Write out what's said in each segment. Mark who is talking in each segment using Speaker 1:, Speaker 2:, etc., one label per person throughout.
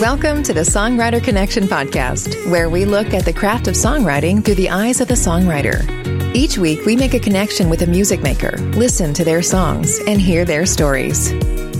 Speaker 1: Welcome to the Songwriter Connection podcast, where we look at the craft of songwriting through the eyes of the songwriter. Each week, we make a connection with a music maker, listen to their songs, and hear their stories.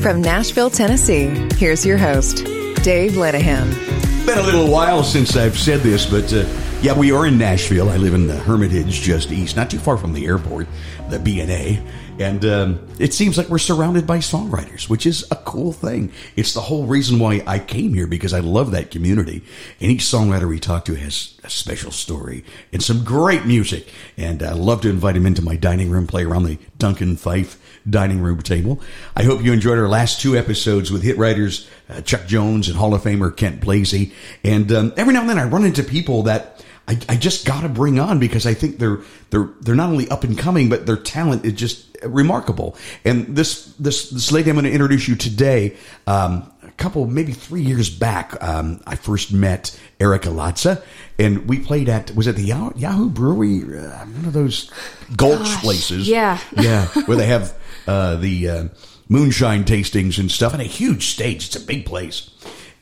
Speaker 1: From Nashville, Tennessee, here's your host, Dave Lenahan.
Speaker 2: Been a little while since I've said this, but uh, yeah, we are in Nashville. I live in the Hermitage, just east, not too far from the airport, the BNA. And um, it seems like we're surrounded by songwriters, which is a cool thing. It's the whole reason why I came here because I love that community. And each songwriter we talk to has a special story and some great music. And I love to invite him into my dining room, play around the Duncan Phyfe dining room table. I hope you enjoyed our last two episodes with hit writers uh, Chuck Jones and Hall of Famer Kent Blazy. And um, every now and then I run into people that I, I just got to bring on because I think they're they're they're not only up and coming, but their talent is just remarkable. And this this this lady I'm going to introduce you today. Um, a couple, maybe three years back, um, I first met Ericca Latza, and we played at was it the Yahoo Brewery, uh, one of those gulch Gosh, places,
Speaker 3: yeah,
Speaker 2: yeah, where they have uh, the uh, moonshine tastings and stuff, and a huge stage. It's a big place,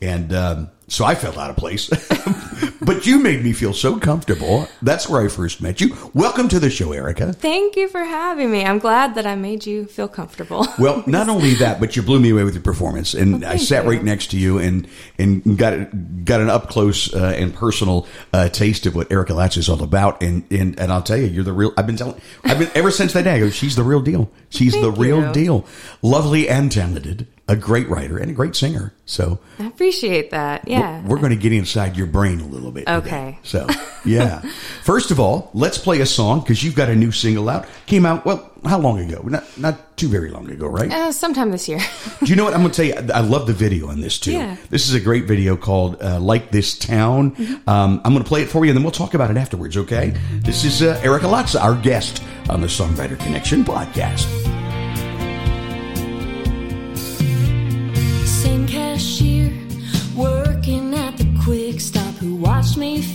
Speaker 2: and um, so I felt out of place. but you made me feel so comfortable. That's where I first met you. Welcome to the show, Ericca.
Speaker 3: Thank you for having me. I'm glad that I made you feel comfortable.
Speaker 2: well, not only that, but you blew me away with your performance. And well, I sat you. right next to you and and got got an up close uh, and personal uh, taste of what Ericca Latz is all about. And, and and I'll tell you, you're the real. I've been telling. I've been ever since that day. I go, she's the real deal. She's
Speaker 3: Thank
Speaker 2: the real
Speaker 3: you.
Speaker 2: deal. Lovely and talented a great writer and a great singer. So
Speaker 3: I appreciate that. Yeah.
Speaker 2: We're, we're going to get inside your brain a little bit.
Speaker 3: Okay.
Speaker 2: Today. So, yeah. First of all, let's play a song because you've got a new single out. Came out, well, how long ago? Not, not too very long ago, right?
Speaker 3: Uh, sometime this year.
Speaker 2: Do you know what? I'm going to tell you, I love the video on this too.
Speaker 3: Yeah.
Speaker 2: This is a great video called uh, Like This Town. Mm-hmm. Um, I'm going to play it for you and then we'll talk about it afterwards, okay? This is uh, Ericca Latza, our guest on the Songwriter Connection podcast.
Speaker 4: Me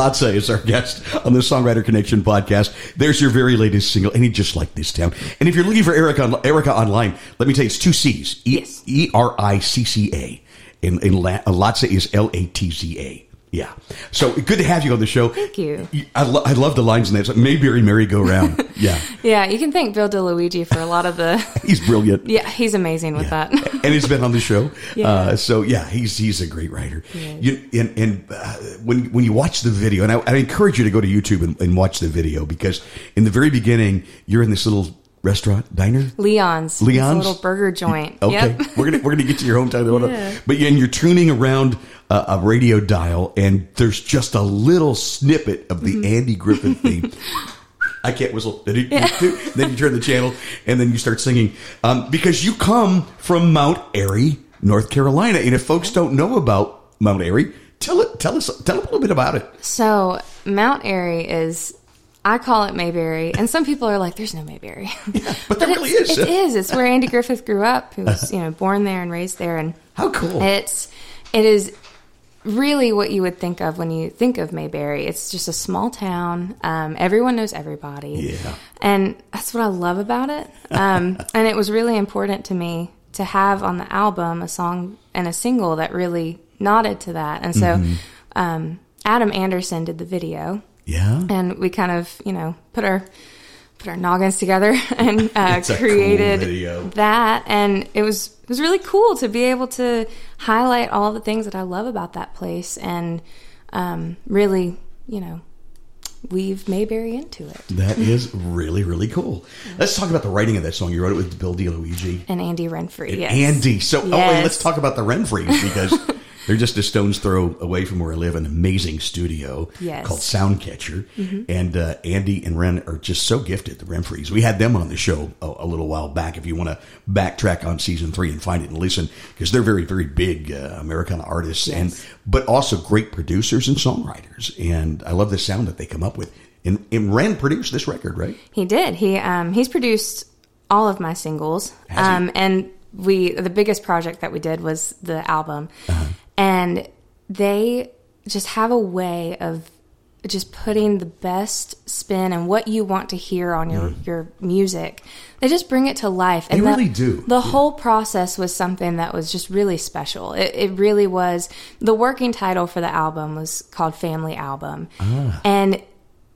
Speaker 2: Latza is our guest on the Songwriter Connection podcast. There's your very latest single, and he just like this town. And if you're looking for Ericca, Ericca online, let me tell you, it's two C's. E
Speaker 3: Yes.
Speaker 2: E R I C C A. And, and La- Latza is L A T Z A. Yeah. So good to have you on the show.
Speaker 3: Thank you.
Speaker 2: I, lo- I love the lines in that. So Mayberry Merry Go Round. Yeah.
Speaker 3: Yeah, you can thank Bill DiLuigi for a lot of the.
Speaker 2: He's brilliant.
Speaker 3: Yeah, he's amazing with that.
Speaker 2: and he's been on the show.
Speaker 3: Yeah.
Speaker 2: Uh, so yeah, he's he's a great writer. You, and and uh, when when you watch the video, and I, I encourage you to go to YouTube and, and watch the video because in the very beginning, you're in this little restaurant diner.
Speaker 3: Leon's. It's a
Speaker 2: Leon's?
Speaker 3: little burger joint.
Speaker 2: Okay,
Speaker 3: Yep.
Speaker 2: we're gonna we're gonna get to your hometown,
Speaker 3: Yeah.
Speaker 2: but and you're tuning around a, a radio dial, and there's just a little snippet of the
Speaker 3: Mm-hmm.
Speaker 2: Andy Griffith theme. I can't whistle. Then you, then you turn the channel, and then you start singing um, because you come from Mount Airy, North Carolina, and if folks don't know about Mount Airy, tell it tell us tell them a little bit about it.
Speaker 3: So Mount Airy is, I call it Mayberry, and some people are like, "There's no Mayberry,"
Speaker 2: But there really is.
Speaker 3: It is. It's where Andy Griffith grew up. Who was, you know, born there and raised there, and
Speaker 2: How cool!
Speaker 3: it's it is really what you would think of when you think of Mayberry. It's just a small town. Um, everyone knows everybody.
Speaker 2: Yeah.
Speaker 3: And that's what I love about it. Um, and it was really important to me to have on the album a song and a single that really nodded to that. And so
Speaker 2: Mm-hmm.
Speaker 3: um, Adam Anderson did the video
Speaker 2: yeah,
Speaker 3: and we kind of you know put our put our noggins together and uh,
Speaker 2: a cool
Speaker 3: created that and it was it was really cool to be able to highlight all the things that I love about that place and um, really you know weave Mayberry into it
Speaker 2: that is really really cool. Let's talk about the writing of that song. You wrote it with Bill DiLuigi.
Speaker 3: and Andy Renfrey yes.
Speaker 2: Andy. So, oh, wait, let's talk about the Renfrees because they're just a stone's throw away from where I live. An amazing studio
Speaker 3: Yes.
Speaker 2: called Soundcatcher, and uh, Andy and Ren are just so gifted. The Renfrees. We had them on the show a, a little while back. If you want to backtrack on season three and find it and listen, because they're very very big uh, Americana artists and but also great producers and songwriters. And I love the sound that they come up with. And, and Ren produced this record, right?
Speaker 3: He did. He um, he's produced all of my singles. Um, and we the biggest project that we did was the album.
Speaker 2: Uh-huh.
Speaker 3: And they just have a way of just putting the best spin and what you want to hear on your your music. They just bring it to life. And
Speaker 2: Mm. They
Speaker 3: the-
Speaker 2: really do.
Speaker 3: The whole process was something that was just really special. It, it really was. The working title for the album was called Family Album,
Speaker 2: Ah.
Speaker 3: and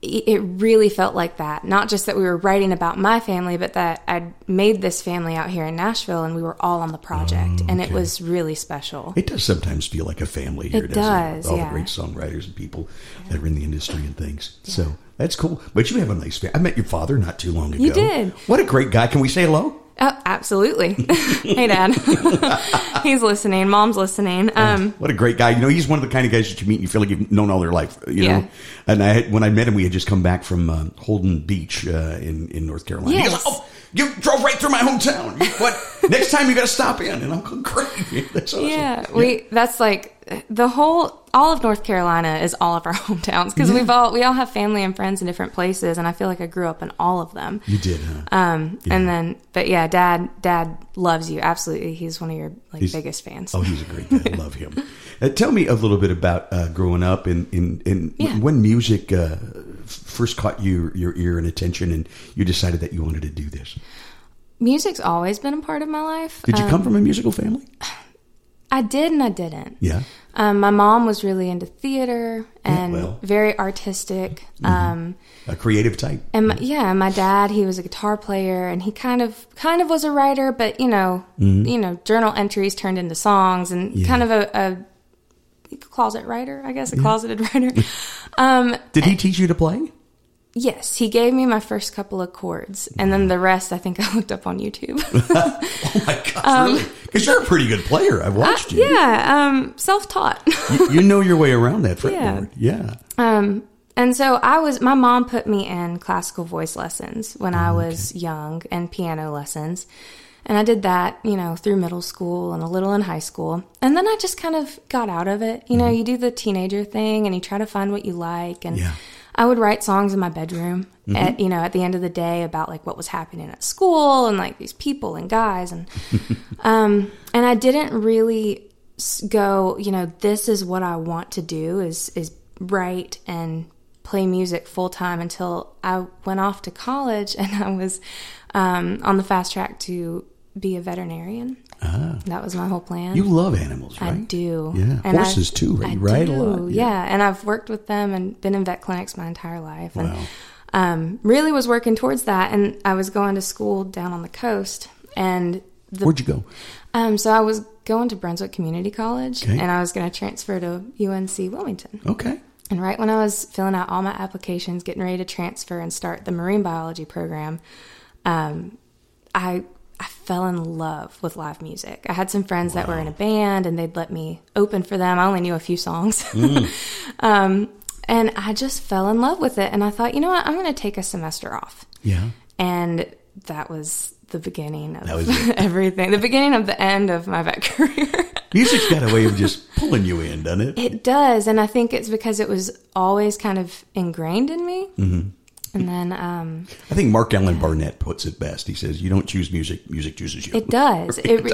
Speaker 3: it really felt like that. Not just that we were writing about my family, but that I'd made this family out here in Nashville, and we were all on the project, mm, and it was really special.
Speaker 2: It does sometimes feel like a family here,
Speaker 3: It
Speaker 2: doesn't
Speaker 3: does,
Speaker 2: it? All
Speaker 3: yeah.
Speaker 2: the great songwriters and people that are in the industry and things. So that's cool. But you have a nice family. I met your father not too long ago.
Speaker 3: You did.
Speaker 2: What a great guy. Can we say hello?
Speaker 3: Oh, absolutely. hey, Dad. He's listening. Mom's listening. Um,
Speaker 2: What a great guy. You know, he's one of the kind of guys that you meet and you feel like you've known all their life, you
Speaker 3: Yeah.
Speaker 2: know? And I, when I met him, we had just come back from uh, Holden Beach uh, in, in North Carolina. He goes,
Speaker 3: Yes.
Speaker 2: oh, you drove right through my hometown. You- What? Next time you got to stop in. And I'm going, great. That's awesome.
Speaker 3: Yeah, we that's like the whole all of North Carolina is all of our hometowns because we've all we all have family and friends in different places, and I feel like I grew up in all of them.
Speaker 2: You did, huh?
Speaker 3: Um, and then, but yeah, dad dad loves you absolutely. He's one of your like
Speaker 2: He's-
Speaker 3: biggest fans.
Speaker 2: Oh, he's a great guy. I love him. Uh, tell me a little bit about uh, growing up and in, in,
Speaker 3: Yeah.
Speaker 2: when music uh, first caught you, your ear and attention, and you decided that you wanted to do this.
Speaker 3: Music's always been a part of my life.
Speaker 2: Did you
Speaker 3: Um,
Speaker 2: come from a musical family?
Speaker 3: I did and I didn't.
Speaker 2: Yeah.
Speaker 3: Um, my mom was really into theater and
Speaker 2: well. Mm-hmm.
Speaker 3: very artistic. Um,
Speaker 2: A creative type.
Speaker 3: And my, yeah, my dad, he was a guitar player, and he kind of kind of was a writer, but you know, you know, journal entries turned into songs, and
Speaker 2: Mm-hmm. Yeah.
Speaker 3: kind of a, a closet writer, I guess, a closeted writer. Um,
Speaker 2: Did he teach you to play?
Speaker 3: Yes, he gave me my first couple of chords, and then the rest, I think, I looked up on YouTube.
Speaker 2: Oh my gosh, really? Because you're a pretty good player. I've watched you.
Speaker 3: Um, yeah, um, self taught.
Speaker 2: you. You know your way around that fretboard. Yeah.
Speaker 3: Um, and so I was, my mom put me in classical voice lessons when I was young and piano lessons. And I did that, you know, through middle school and a little in high school. And then I just kind of got out of it. You know, you do the teenager thing and you try to find what you like. And
Speaker 2: Yeah.
Speaker 3: I would write songs in my bedroom at, you know, at the end of the day about like what was happening at school and like these people and guys. And, um, and I didn't really go, you know, this is what I want to do is, is write and play music full time until I went off to college and I was um, on the fast track to be a veterinarian. Ah. That was my whole plan.
Speaker 2: You love animals, right?
Speaker 3: I do.
Speaker 2: Yeah,
Speaker 3: And
Speaker 2: horses
Speaker 3: I've-
Speaker 2: too, right?
Speaker 3: I
Speaker 2: right?
Speaker 3: do,
Speaker 2: lot.
Speaker 3: Yeah. and I've worked with them and been in vet clinics my entire life, and
Speaker 2: Wow.
Speaker 3: um, really was working towards that. And I was going to school down on the coast, and the,
Speaker 2: Where'd you go?
Speaker 3: um, so I was going to Brunswick Community College,
Speaker 2: Okay.
Speaker 3: and I was going to transfer to UNC Wilmington.
Speaker 2: Okay.
Speaker 3: And right when I was filling out all my applications, getting ready to transfer and start the marine biology program, um, I I fell in love with live music. I had some friends that were in a band, and they'd let me open for them. I only knew a few songs, um, and I just fell in love with it. And I thought, you know what, I'm going to take a semester off,
Speaker 2: Yeah.
Speaker 3: and that was the beginning of
Speaker 2: That was it.
Speaker 3: everything. The beginning of the end of my vet career.
Speaker 2: Music's got a way of just pulling you in, doesn't it?
Speaker 3: It does, and I think it's because it was always kind of ingrained in me. Mm-hmm. And then um,
Speaker 2: I think Mark Allen Barnett puts it best. He says, "You don't choose music; music chooses you."
Speaker 3: it does. It, re-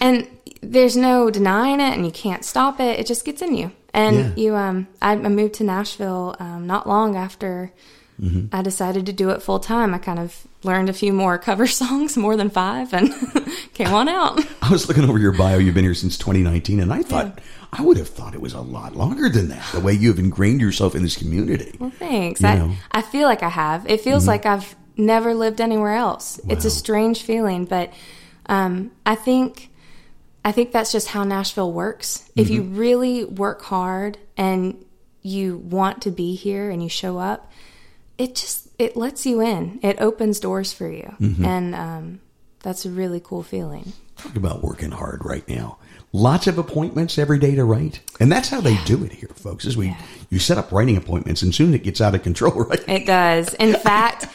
Speaker 3: and there's no denying it, and you can't stop it. It just gets in you. And
Speaker 2: Yeah.
Speaker 3: you, um, I, I moved to Nashville um, not long after
Speaker 2: Mm-hmm.
Speaker 3: I decided to do it full time. I kind of learned a few more cover songs, more than five, and came on out.
Speaker 2: I was looking over your bio. You've been here since 2019, and I thought I would have thought it was a lot longer than that. The way you have ingrained yourself in this community.
Speaker 3: Well, thanks.
Speaker 2: You
Speaker 3: I,
Speaker 2: know.
Speaker 3: I feel like I have. It feels like I've never lived anywhere else. It's a strange feeling, but um, I think I think that's just how Nashville works. If you really work hard and you want to be here and you show up, it just it lets you in. It opens doors for you, and um, that's a really cool feeling.
Speaker 2: Talk about working hard right now. Lots of appointments every day to write, and that's how they do it here, folks. Is we you set up writing appointments, and soon it gets out of control, right?
Speaker 3: It does. In fact,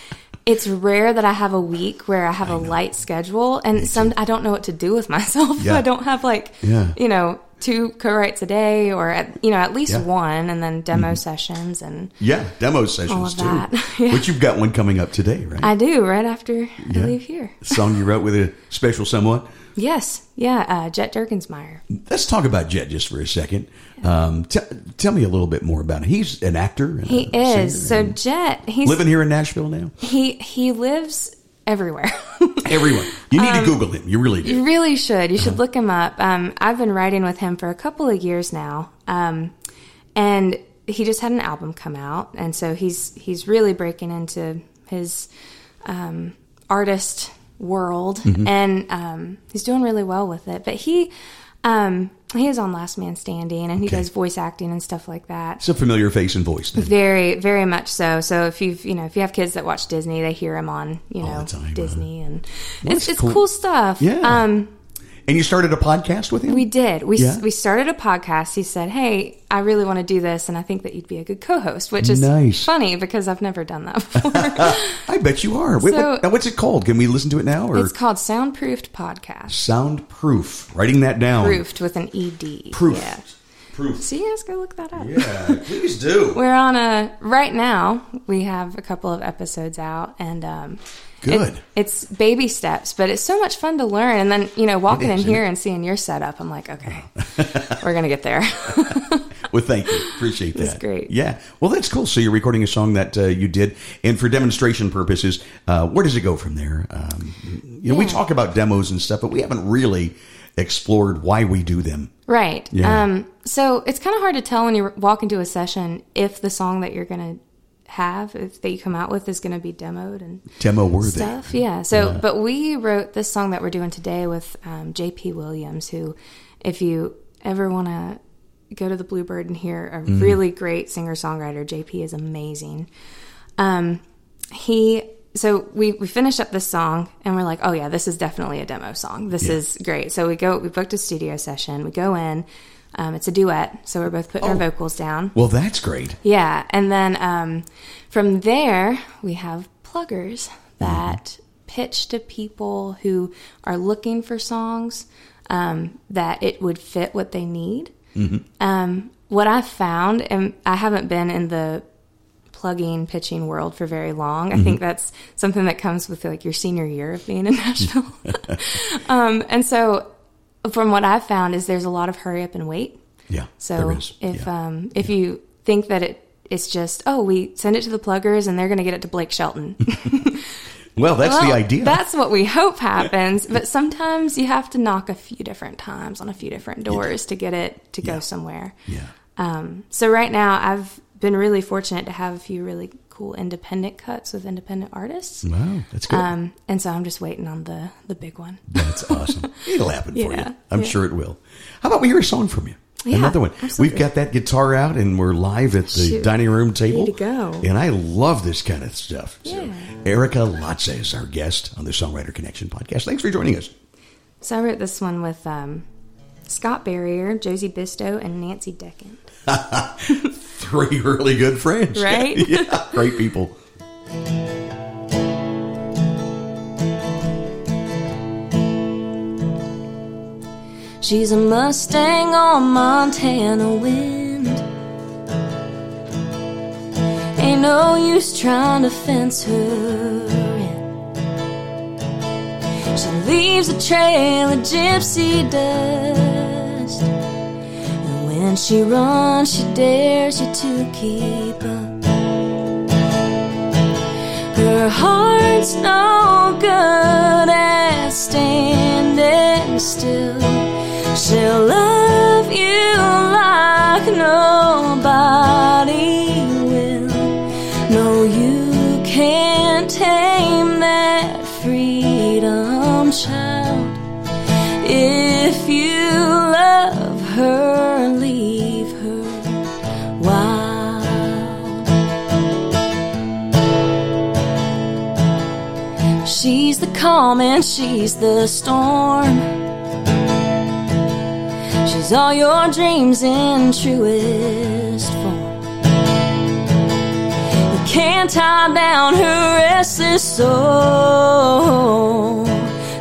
Speaker 3: it's rare that I have a week where I have a light schedule, and some I don't know what to do with myself.
Speaker 2: Yeah.
Speaker 3: I don't have like
Speaker 2: Yeah.
Speaker 3: you know two co-writes a day, or at, you know at least
Speaker 2: Yeah. Mm-hmm.
Speaker 3: one, and then demo sessions, and
Speaker 2: Yeah, demo sessions too.
Speaker 3: Yeah.
Speaker 2: Which you've got one coming up today, right?
Speaker 3: I do right after
Speaker 2: Yeah.
Speaker 3: I leave here.
Speaker 2: Song you wrote with a special someone.
Speaker 3: Yes, yeah, uh, Jet Jurgensmeyer.
Speaker 2: Let's talk about Jet just for a second. Um, t- tell me a little bit more about him. He's an actor. and
Speaker 3: He is so Jet. He's
Speaker 2: living here in Nashville now.
Speaker 3: he he lives everywhere.
Speaker 2: Everyone, you need to Google him. You really do.
Speaker 3: You really should. You should look him up. Um, I've been writing with him for a couple of years now, um, and he just had an album come out, and so he's he's really breaking into his um, artist world, and um, he's doing really well with it. But he um, he is on Last Man Standing, and he
Speaker 2: Okay.
Speaker 3: does voice acting and stuff like that.
Speaker 2: It's a familiar face and voice.
Speaker 3: Very, very much so. So if you've, you know, if you have kids that watch Disney, they hear him on, you
Speaker 2: All
Speaker 3: know,
Speaker 2: time,
Speaker 3: Disney, and it's,
Speaker 2: that's
Speaker 3: it's cool. stuff.
Speaker 2: Yeah.
Speaker 3: Um,
Speaker 2: And you started a podcast with him.
Speaker 3: we did. We
Speaker 2: Yeah.
Speaker 3: we started a podcast. He said, "Hey, I really want to do this, and I think that you'd be a good co-host," which is
Speaker 2: Nice.
Speaker 3: funny because I've never done that before.
Speaker 2: I bet you are. Wait,
Speaker 3: So-
Speaker 2: what- now what's it called? Can we listen to it now? Or
Speaker 3: it's called Soundproofed Podcast.
Speaker 2: soundproof? Writing that down.
Speaker 3: Proofed with an ed.
Speaker 2: Proof.
Speaker 3: Yeah.
Speaker 2: Proof.
Speaker 3: So you guys go look that up.
Speaker 2: Yeah, please do.
Speaker 3: We're on a right now. We have a couple of episodes out, and um,
Speaker 2: Good.
Speaker 3: it- it's baby steps, but it's so much fun to learn. And then you know, walking in here and seeing your setup, I'm like, okay, we're gonna get there.
Speaker 2: Well, thank you. Appreciate that.
Speaker 3: That's great.
Speaker 2: Yeah. Well, that's cool. So you're recording a song that uh, you did, and for demonstration purposes, uh, where does it go from there? Um, you know, we talk about demos and stuff, but we haven't really explored why we do them.
Speaker 3: Right.
Speaker 2: Yeah.
Speaker 3: Um, so it's kind of hard to tell when you walk into a session if the song that you're going to have, if that you come out with, is going to be demoed and
Speaker 2: Demo worthy.
Speaker 3: stuff. Yeah. So, but we wrote this song that we're doing today with um, J.P. Williams, who, if you ever want to go to the Bluebird and hear a really great singer songwriter, J.P. is amazing. Um, he so we we finished up this song and we're like, oh yeah, this is definitely a demo song. This
Speaker 2: Yeah.
Speaker 3: is great. So we go, we booked a studio session. We go in. Um, it's a duet, so we're both putting our
Speaker 2: Oh.
Speaker 3: vocals down.
Speaker 2: Well, that's great.
Speaker 3: Yeah, and then um, from there we have pluggers that pitch to people who are looking for songs um, that it would fit what they need. Um, what I've found, and I haven't been in the plugging pitching world for very long. I think that's something that comes with like your senior year of being in Nashville. um, and so, from what I've found, is there's a lot of hurry up and wait.
Speaker 2: Yeah.
Speaker 3: So
Speaker 2: there is.
Speaker 3: if
Speaker 2: Yeah.
Speaker 3: um, if you think that it it's just oh we send it to the pluggers and they're going to get it to Blake Shelton.
Speaker 2: Well, that's
Speaker 3: Well,
Speaker 2: the idea.
Speaker 3: That's what we hope happens. but sometimes you have to knock a few different times on a few different doors to get it to
Speaker 2: Yeah.
Speaker 3: go somewhere.
Speaker 2: yeah.
Speaker 3: Um, so right now, I've been really fortunate to have a few really cool independent cuts with independent artists.
Speaker 2: Wow, that's good.
Speaker 3: Um, and so I'm just waiting on the the big one.
Speaker 2: That's awesome. It'll happen for
Speaker 3: Yeah,
Speaker 2: you. I'm
Speaker 3: yeah.
Speaker 2: sure it will. How about we hear a song from you?
Speaker 3: Yeah,
Speaker 2: Another one.
Speaker 3: absolutely.
Speaker 2: We've got that guitar out and we're live at the
Speaker 3: Shoot.
Speaker 2: dining room table.
Speaker 3: Ready to go.
Speaker 2: And I love this kind of stuff. So
Speaker 3: Yeah.
Speaker 2: Ericca Latza is our guest on the Songwriter Connection podcast. Thanks for joining us.
Speaker 3: So I wrote this one with um, Scott Barrier, Josie Bisto, and Nancy Decken.
Speaker 2: Three really good friends.
Speaker 3: Right?
Speaker 2: yeah, great people.
Speaker 4: She's a Mustang on Montana wind. Ain't no use trying to fence her in. She leaves a trail of gypsy dust. And she runs, she dares you to keep up. Her heart's no good at standing still. She'll love you like nobody will. No, you can't tame that freedom child. If you love her, calm and she's the storm. She's all your dreams in truest form. You can't tie down her restless soul.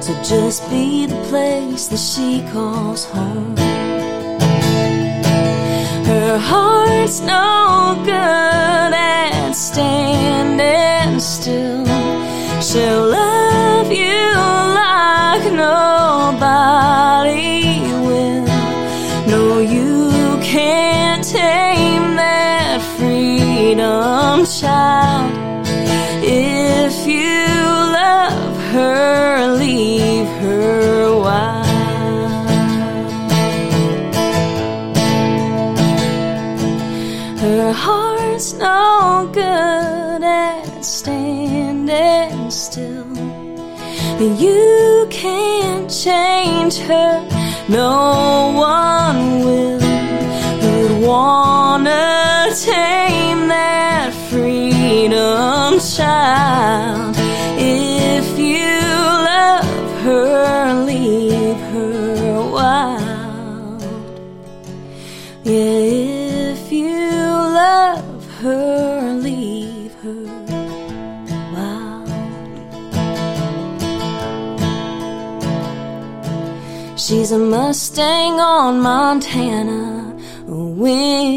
Speaker 4: So just be the place that she calls home. Her heart's no good at standing still. She'll You can't change her, no She's a Mustang on Montana wind.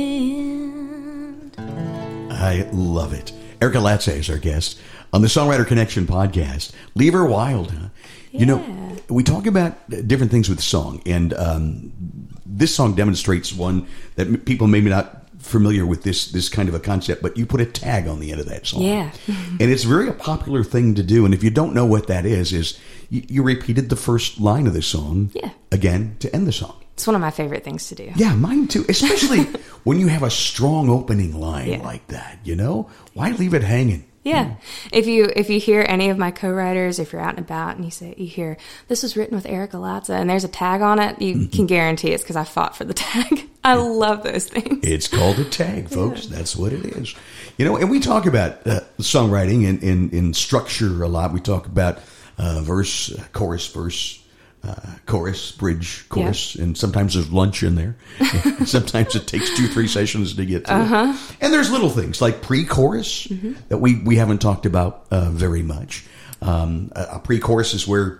Speaker 2: I love it. Ericca Latza is our guest on the Songwriter Connection podcast. Leave her wild, huh? You know, we talk about different things with song, and um, this song demonstrates one that m- people maybe not familiar with this this kind of a concept, but you put a tag on the end of that song.
Speaker 3: Yeah.
Speaker 2: and it's very a popular thing to do. And if you don't know what that is, is you, you repeated the first line of the song
Speaker 3: Yeah.
Speaker 2: again to end the song.
Speaker 3: It's one of my favorite things to do.
Speaker 2: Yeah, mine too. Especially when you have a strong opening line
Speaker 3: Yeah.
Speaker 2: like that. You know, why leave it hanging?
Speaker 3: Yeah. If you if you hear any of my co-writers, if you're out and about and you say you hear this was written with Ericca Latza and there's a tag on it, you can guarantee it's because I fought for the tag. I love those things.
Speaker 2: It's called a tag, folks. That's what it is. You know, and we talk about uh, songwriting in, in, in structure a lot. We talk about uh, verse, chorus, verse, uh, chorus, bridge, chorus, and sometimes there's lunch in there. Sometimes it takes two, three sessions to get to it. And there's little things like pre-chorus that we, we haven't talked about uh, very much. Um, a, a pre-chorus is where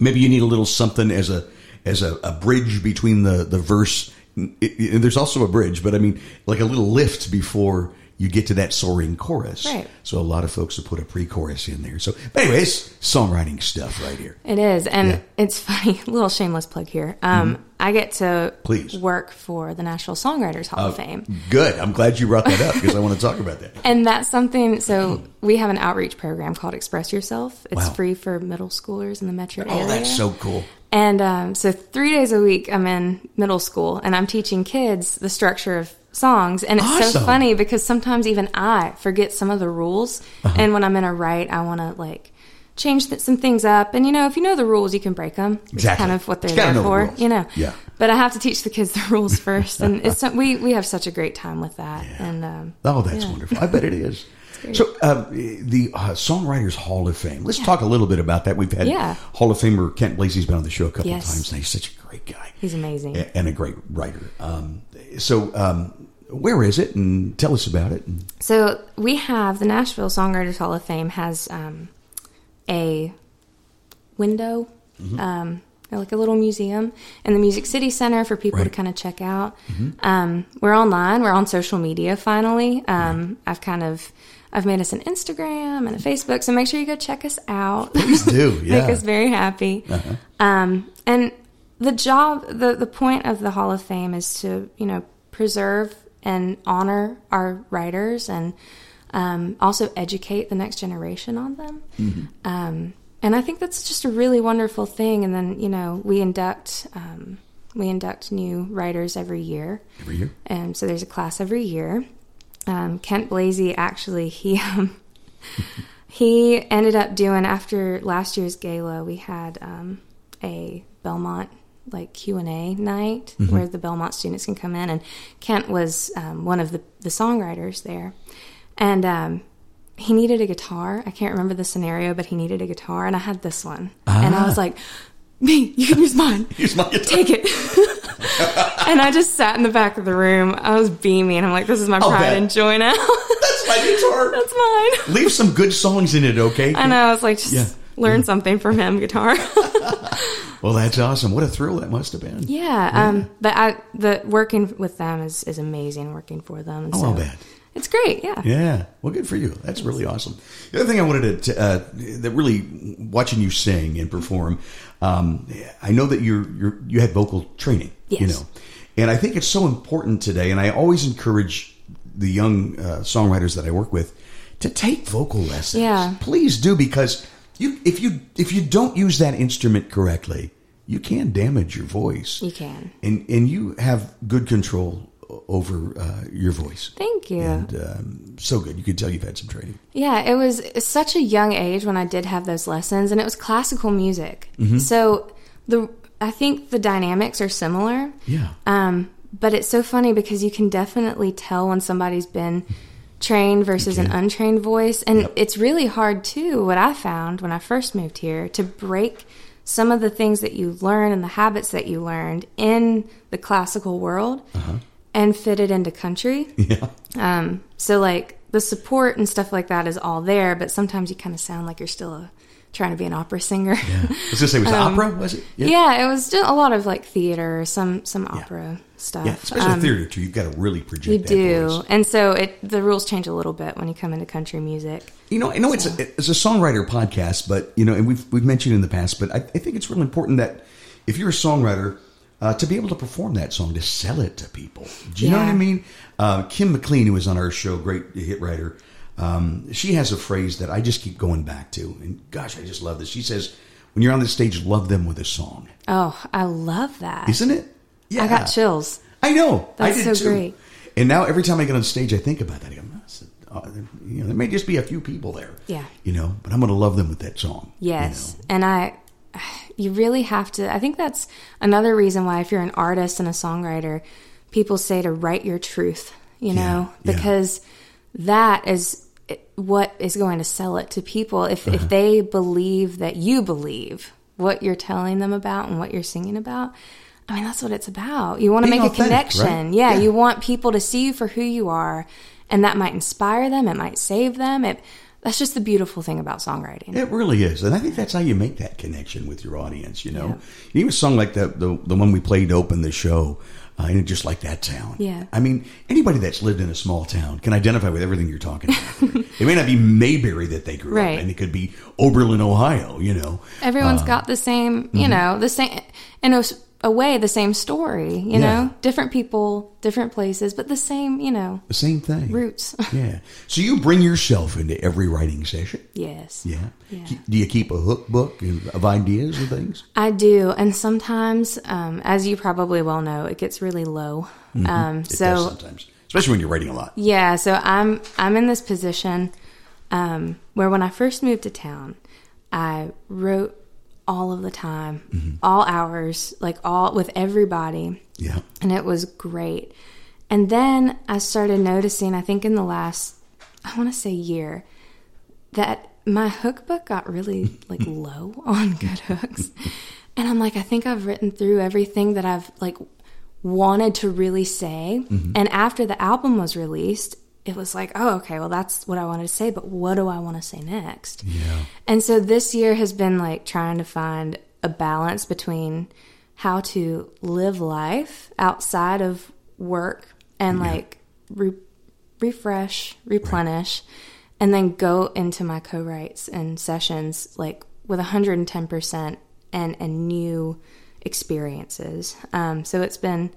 Speaker 2: maybe you need a little something as a as a, a bridge between the the verse. It- it- there's also a bridge, but I mean, like a little lift before you get to that soaring chorus.
Speaker 3: Right.
Speaker 2: So a lot of folks have put a pre-chorus in there. So, but anyways, songwriting stuff right here.
Speaker 3: It is, and
Speaker 2: Yeah.
Speaker 3: it's funny. Little shameless plug here. Um, I get to
Speaker 2: Please.
Speaker 3: work for the National Songwriters Hall of Fame.
Speaker 2: Good. I'm glad you brought that up because I want to talk about that.
Speaker 3: And that's something. So we have an outreach program called Express Yourself. It's
Speaker 2: Wow.
Speaker 3: free for middle schoolers in the metro area.
Speaker 2: Oh, that's so cool.
Speaker 3: And um, so three days a week, I'm in middle school and I'm teaching kids the structure of songs. And it's so funny because sometimes even I forget some of the rules.
Speaker 2: Uh-huh.
Speaker 3: And when I'm in a write, I want to like change th- some things up. And you know, if you know the rules, you can break them. It's kind of what they're there
Speaker 2: know the
Speaker 3: for, you know.
Speaker 2: Yeah.
Speaker 3: But I have to teach the kids the rules first, and it's we we have such a great time with that. And um,
Speaker 2: Oh, that's
Speaker 3: yeah.
Speaker 2: wonderful. I bet it is. So, um, the uh, Songwriters Hall of Fame. Let's talk a little bit about that. We've had
Speaker 3: Yeah.
Speaker 2: Hall of Famer Kent Blazy's been on the show a couple
Speaker 3: Yes.
Speaker 2: of times, and he's such a great guy.
Speaker 3: He's amazing.
Speaker 2: And a great writer. Um, so, um, where is it? And tell us about it.
Speaker 3: So we have the Nashville Songwriters Hall of Fame has um, a window, um, like a little museum in the Music City Center for people to kind of check out. Um, we're online. We're on social media. Finally, um, I've kind of I've made us an Instagram and a Facebook. So make sure you go check us out.
Speaker 2: Please do, yeah. Uh-huh.
Speaker 3: Make us very happy. Um, and the job, the the point of the Hall of Fame is to you know preserve and honor our writers and um, also educate the next generation on them.
Speaker 2: Mm-hmm.
Speaker 3: Um, and I think that's just a really wonderful thing. And then you know we induct um, we induct new writers every year.
Speaker 2: every year.
Speaker 3: And so there's a class every year. Um, Kent Blazy actually he um, he ended up doing after last year's gala we had um, a Belmont like Q and A night where the Belmont students can come in and Kent was um, one of the the songwriters there and um, he needed a guitar I can't remember the scenario but he needed a guitar and I had this one and I was like me you can use mine
Speaker 2: Here's my guitar.
Speaker 3: take it. and I just sat in the back of the room. I was beaming. I'm like, this is my
Speaker 2: I'll
Speaker 3: pride
Speaker 2: bet.
Speaker 3: and joy now.
Speaker 2: That's my guitar.
Speaker 3: That's mine.
Speaker 2: Leave some good songs in it, okay?
Speaker 3: I know. I was like, just
Speaker 2: Yeah.
Speaker 3: learn something from him, guitar.
Speaker 2: Well, that's awesome. What a thrill that must have been.
Speaker 3: yeah. Um, but I, the working with them is, is amazing. Working for them.
Speaker 2: Oh,
Speaker 3: so
Speaker 2: I'll bet.
Speaker 3: It's great. Yeah.
Speaker 2: Yeah. Well, good for you. That's really awesome. The other thing I wanted to, uh, that really watching you sing and perform, um, I know that you're, you're, you had vocal training, you know, and I think it's so important today. And I always encourage the young uh, songwriters that I work with to take vocal lessons.
Speaker 3: Yeah.
Speaker 2: Please do because you, if you, if you don't use that instrument correctly, you can damage your voice.
Speaker 3: You can.
Speaker 2: And, and you have good control over uh, your voice.
Speaker 3: Thank you.
Speaker 2: And um, so good. You can tell you've had some training.
Speaker 3: Yeah, it was such a young age when I did have those lessons, and it was classical music.
Speaker 2: Mm-hmm.
Speaker 3: So the I think the dynamics are similar.
Speaker 2: Yeah.
Speaker 3: Um, but it's so funny because you can definitely tell when somebody's been trained versus an untrained voice, and
Speaker 2: Yep.
Speaker 3: it's really hard too. What I found when I first moved here to break some of the things that you learn and the habits that you learned in the classical world uh-huh. and fit it into country.
Speaker 2: Yeah.
Speaker 3: Um, so like the support and stuff like that is all there, but sometimes you kind of sound like you're still a, trying to be an opera singer.
Speaker 2: I was gonna say, was it um, opera? Was it?
Speaker 3: Yeah. it was just a lot of like theater, some some opera stuff.
Speaker 2: Yeah, especially
Speaker 3: Um,
Speaker 2: theater too. You've got to really project.
Speaker 3: You do,
Speaker 2: voice.
Speaker 3: and so it the rules change a little bit when you come into country music.
Speaker 2: You know, I know it's a, it's a songwriter podcast, but you know, and we've we've mentioned in the past, but I, I think it's really important that if you're a songwriter, uh, to be able to perform that song, to sell it to people. Do you know what I mean? Uh, Kim McLean, who was on our show, great hit writer, um, she has a phrase that I just keep going back to, and gosh, I just love this. She says, "When you're on the stage, love them with a song."
Speaker 3: Oh, I love that.
Speaker 2: Isn't it? Yeah,
Speaker 3: I got chills.
Speaker 2: I know.
Speaker 3: That's
Speaker 2: I did
Speaker 3: so
Speaker 2: too.
Speaker 3: great.
Speaker 2: And now every time I get on stage, I think about that. I go, uh, you know, there may just be a few people there.
Speaker 3: Yeah.
Speaker 2: You know, but I'm going to love them with that song. you
Speaker 3: Yes.
Speaker 2: know.
Speaker 3: And I, you really have to, I think that's another reason why, if you're an artist and a songwriter, people say to write your truth, you know,
Speaker 2: yeah.
Speaker 3: because that is what is going to sell it to people. If,
Speaker 2: Uh-huh.
Speaker 3: if they believe that you believe what you're telling them about and what you're singing about, I mean, that's what it's about. You want to
Speaker 2: Being
Speaker 3: make a connection.
Speaker 2: right?
Speaker 3: Yeah,
Speaker 2: Yeah.
Speaker 3: You want people to see you for who you are. And that might inspire them. It might save them. It, that's just the beautiful thing about songwriting.
Speaker 2: It really is, and I think that's how you make that connection with your audience. You know, And even a song like the the, the one we played to open the show, uh, and just like that town.
Speaker 3: Yeah.
Speaker 2: I mean, anybody that's lived in a small town can identify with everything you're talking about. it may not be Mayberry that they grew
Speaker 3: Right.
Speaker 2: up in; it could be Oberlin, Ohio. You know,
Speaker 3: Everyone's
Speaker 2: Uh,
Speaker 3: got the same,
Speaker 2: mm-hmm.
Speaker 3: you know, the same. And it was, a way the same story, you
Speaker 2: Yeah.
Speaker 3: know? Different people, different places, but the same, you know,
Speaker 2: The same thing.
Speaker 3: roots.
Speaker 2: Yeah. So you bring yourself into every writing session.
Speaker 3: yes.
Speaker 2: Yeah.
Speaker 3: Yeah.
Speaker 2: Do you keep a hook book of ideas and things?
Speaker 3: I do, and sometimes, um, as you probably well know, it gets really low. Um,
Speaker 2: Mm-hmm. It
Speaker 3: so
Speaker 2: does sometimes, especially when you're writing a lot.
Speaker 3: Yeah, so I'm I'm in this position um, where when I first moved to town, I wrote all of the time, mm-hmm. all hours, like all with everybody,
Speaker 2: Yeah.
Speaker 3: and it was great. And then I started noticing, I think in the last, I want to say year, that my hook book got really like low on good hooks. And I'm like, I think I've written through everything that I've like wanted to really say. Mm-hmm. And after the album was released, it was like, oh, okay, well, that's what I wanted to say, but what do I want to say next?
Speaker 2: Yeah.
Speaker 3: And so this year has been like trying to find a balance between how to live life outside of work and like re- refresh, replenish, and then go into my co writes and sessions like with 110% and, and new experiences. Um, so it's been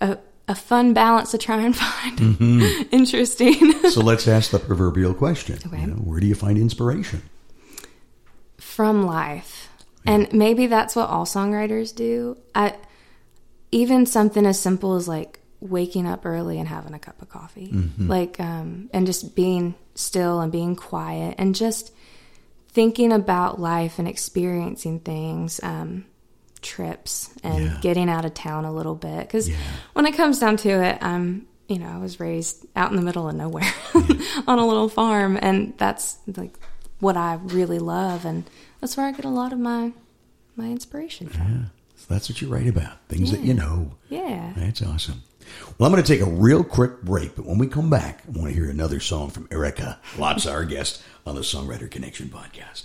Speaker 3: a, a fun balance to try and find. Interesting.
Speaker 2: So let's ask the proverbial question.
Speaker 3: Okay.
Speaker 2: You know, where do you find inspiration?
Speaker 3: from life. And maybe that's what all songwriters do. I even something as simple as like waking up early and having a cup of coffee. Like um and just being still and being quiet and just thinking about life and experiencing things um trips and
Speaker 2: Yeah.
Speaker 3: getting out of town a little bit cuz when it comes down to it I'm you know, I was raised out in the middle of nowhere on a little farm and that's like what I really love and that's where I get a lot of my my inspiration from.
Speaker 2: So that's what you write about, things that you know.
Speaker 3: Yeah.
Speaker 2: That's awesome. Well, I'm going to take a real quick break, but when we come back, I want to hear another song from Ericca Latza, our guest on the Songwriter Connection podcast.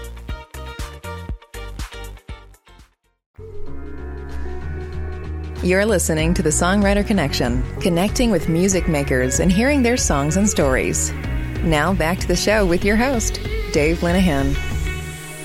Speaker 1: You're listening to the Songwriter Connection, connecting with music makers and hearing their songs and stories. Now back to the show with your host, Dave Linehan.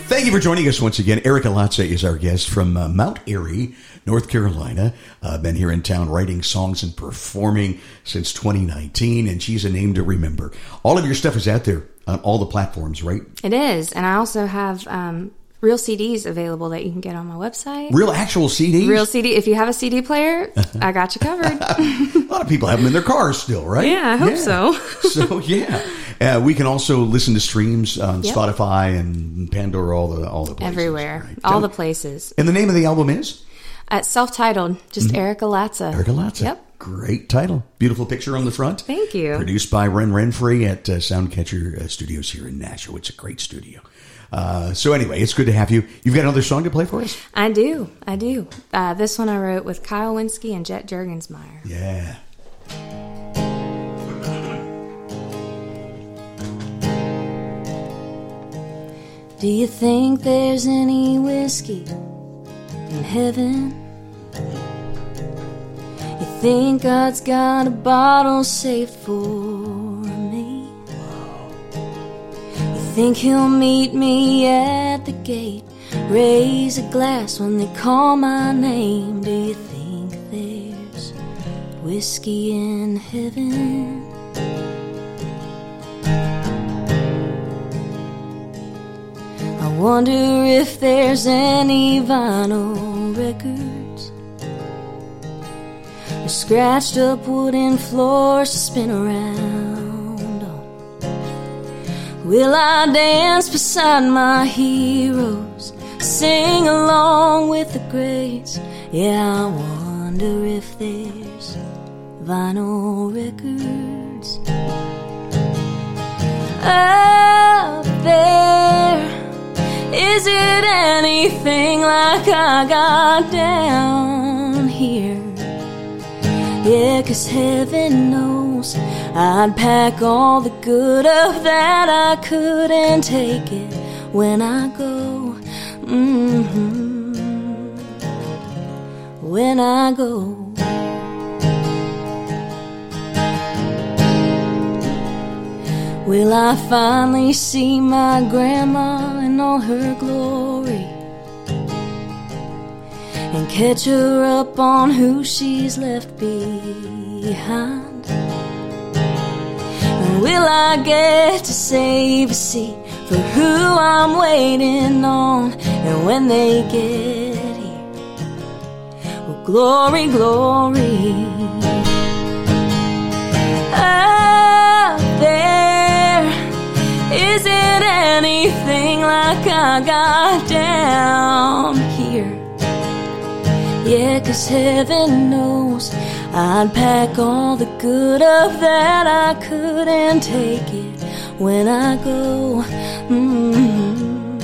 Speaker 2: Thank you for joining us once again. Ericca Latza is our guest from uh, Mount Airy, North Carolina. Uh, been here in town writing songs and performing since 2019, and she's a name to remember. All of your stuff is out there on all the platforms, right?
Speaker 3: It is. And I also have um, real CDs available that you can get on my website.
Speaker 2: Real actual CDs.
Speaker 3: Real CD. If you have a CD player, I got you covered.
Speaker 2: A lot of people have them in their cars still, right?
Speaker 3: Yeah, I hope so.
Speaker 2: so yeah, uh, we can also listen to streams on
Speaker 3: Yep.
Speaker 2: Spotify and Pandora, all the all the places,
Speaker 3: Everywhere.
Speaker 2: right?
Speaker 3: All
Speaker 2: So-
Speaker 3: the places.
Speaker 2: And the name of the album is
Speaker 3: Uh, Self titled, just Ericca Latza.
Speaker 2: Mm-hmm. Ericca Latza.
Speaker 3: Yep.
Speaker 2: Great title. Beautiful picture on the front.
Speaker 3: Thank you.
Speaker 2: Produced by Ren Renfrey at uh, Soundcatcher uh, Studios here in Nashville. It's a great studio. Uh, so anyway, it's good to have you. You've got another song to play for us?
Speaker 3: I do. I do. Uh, this one I wrote with Kyle Winsky and Jet Jurgensmeyer.
Speaker 2: Yeah.
Speaker 4: Do you think there's any whiskey in heaven? You think God's got a bottle safe for think He'll meet me at the gate? Raise a glass when they call my name. Do you think there's whiskey in heaven? I wonder if there's any vinyl records The scratched up wooden floors to spin around. Will I dance beside my heroes? Sing along with the greats? Yeah, I wonder if there's vinyl records up there. Is it anything like I got down here? Yeah, 'cause heaven knows I'd pack all the good of that I couldn't take it when I go. hmm When I go. Will I finally see my grandma in all her glory? And catch her up on who she's left behind? Will I get to save a seat for who I'm waiting on? And when they get here, well, glory, glory. Up there, is it anything like I got down here? Yeah, 'cause heaven knows I'd pack all the good of that I couldn't take it when I go. mm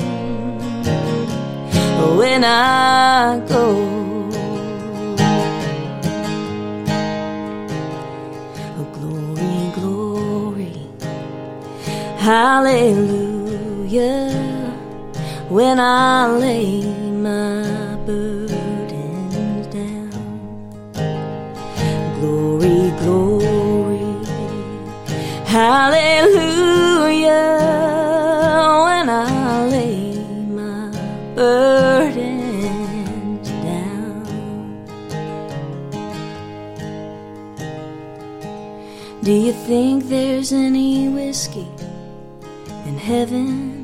Speaker 4: When I go. Oh, glory, glory, hallelujah. When I lay my burdens glory, glory, hallelujah. When I lay my burdens down. Do you think there's any whiskey in heaven?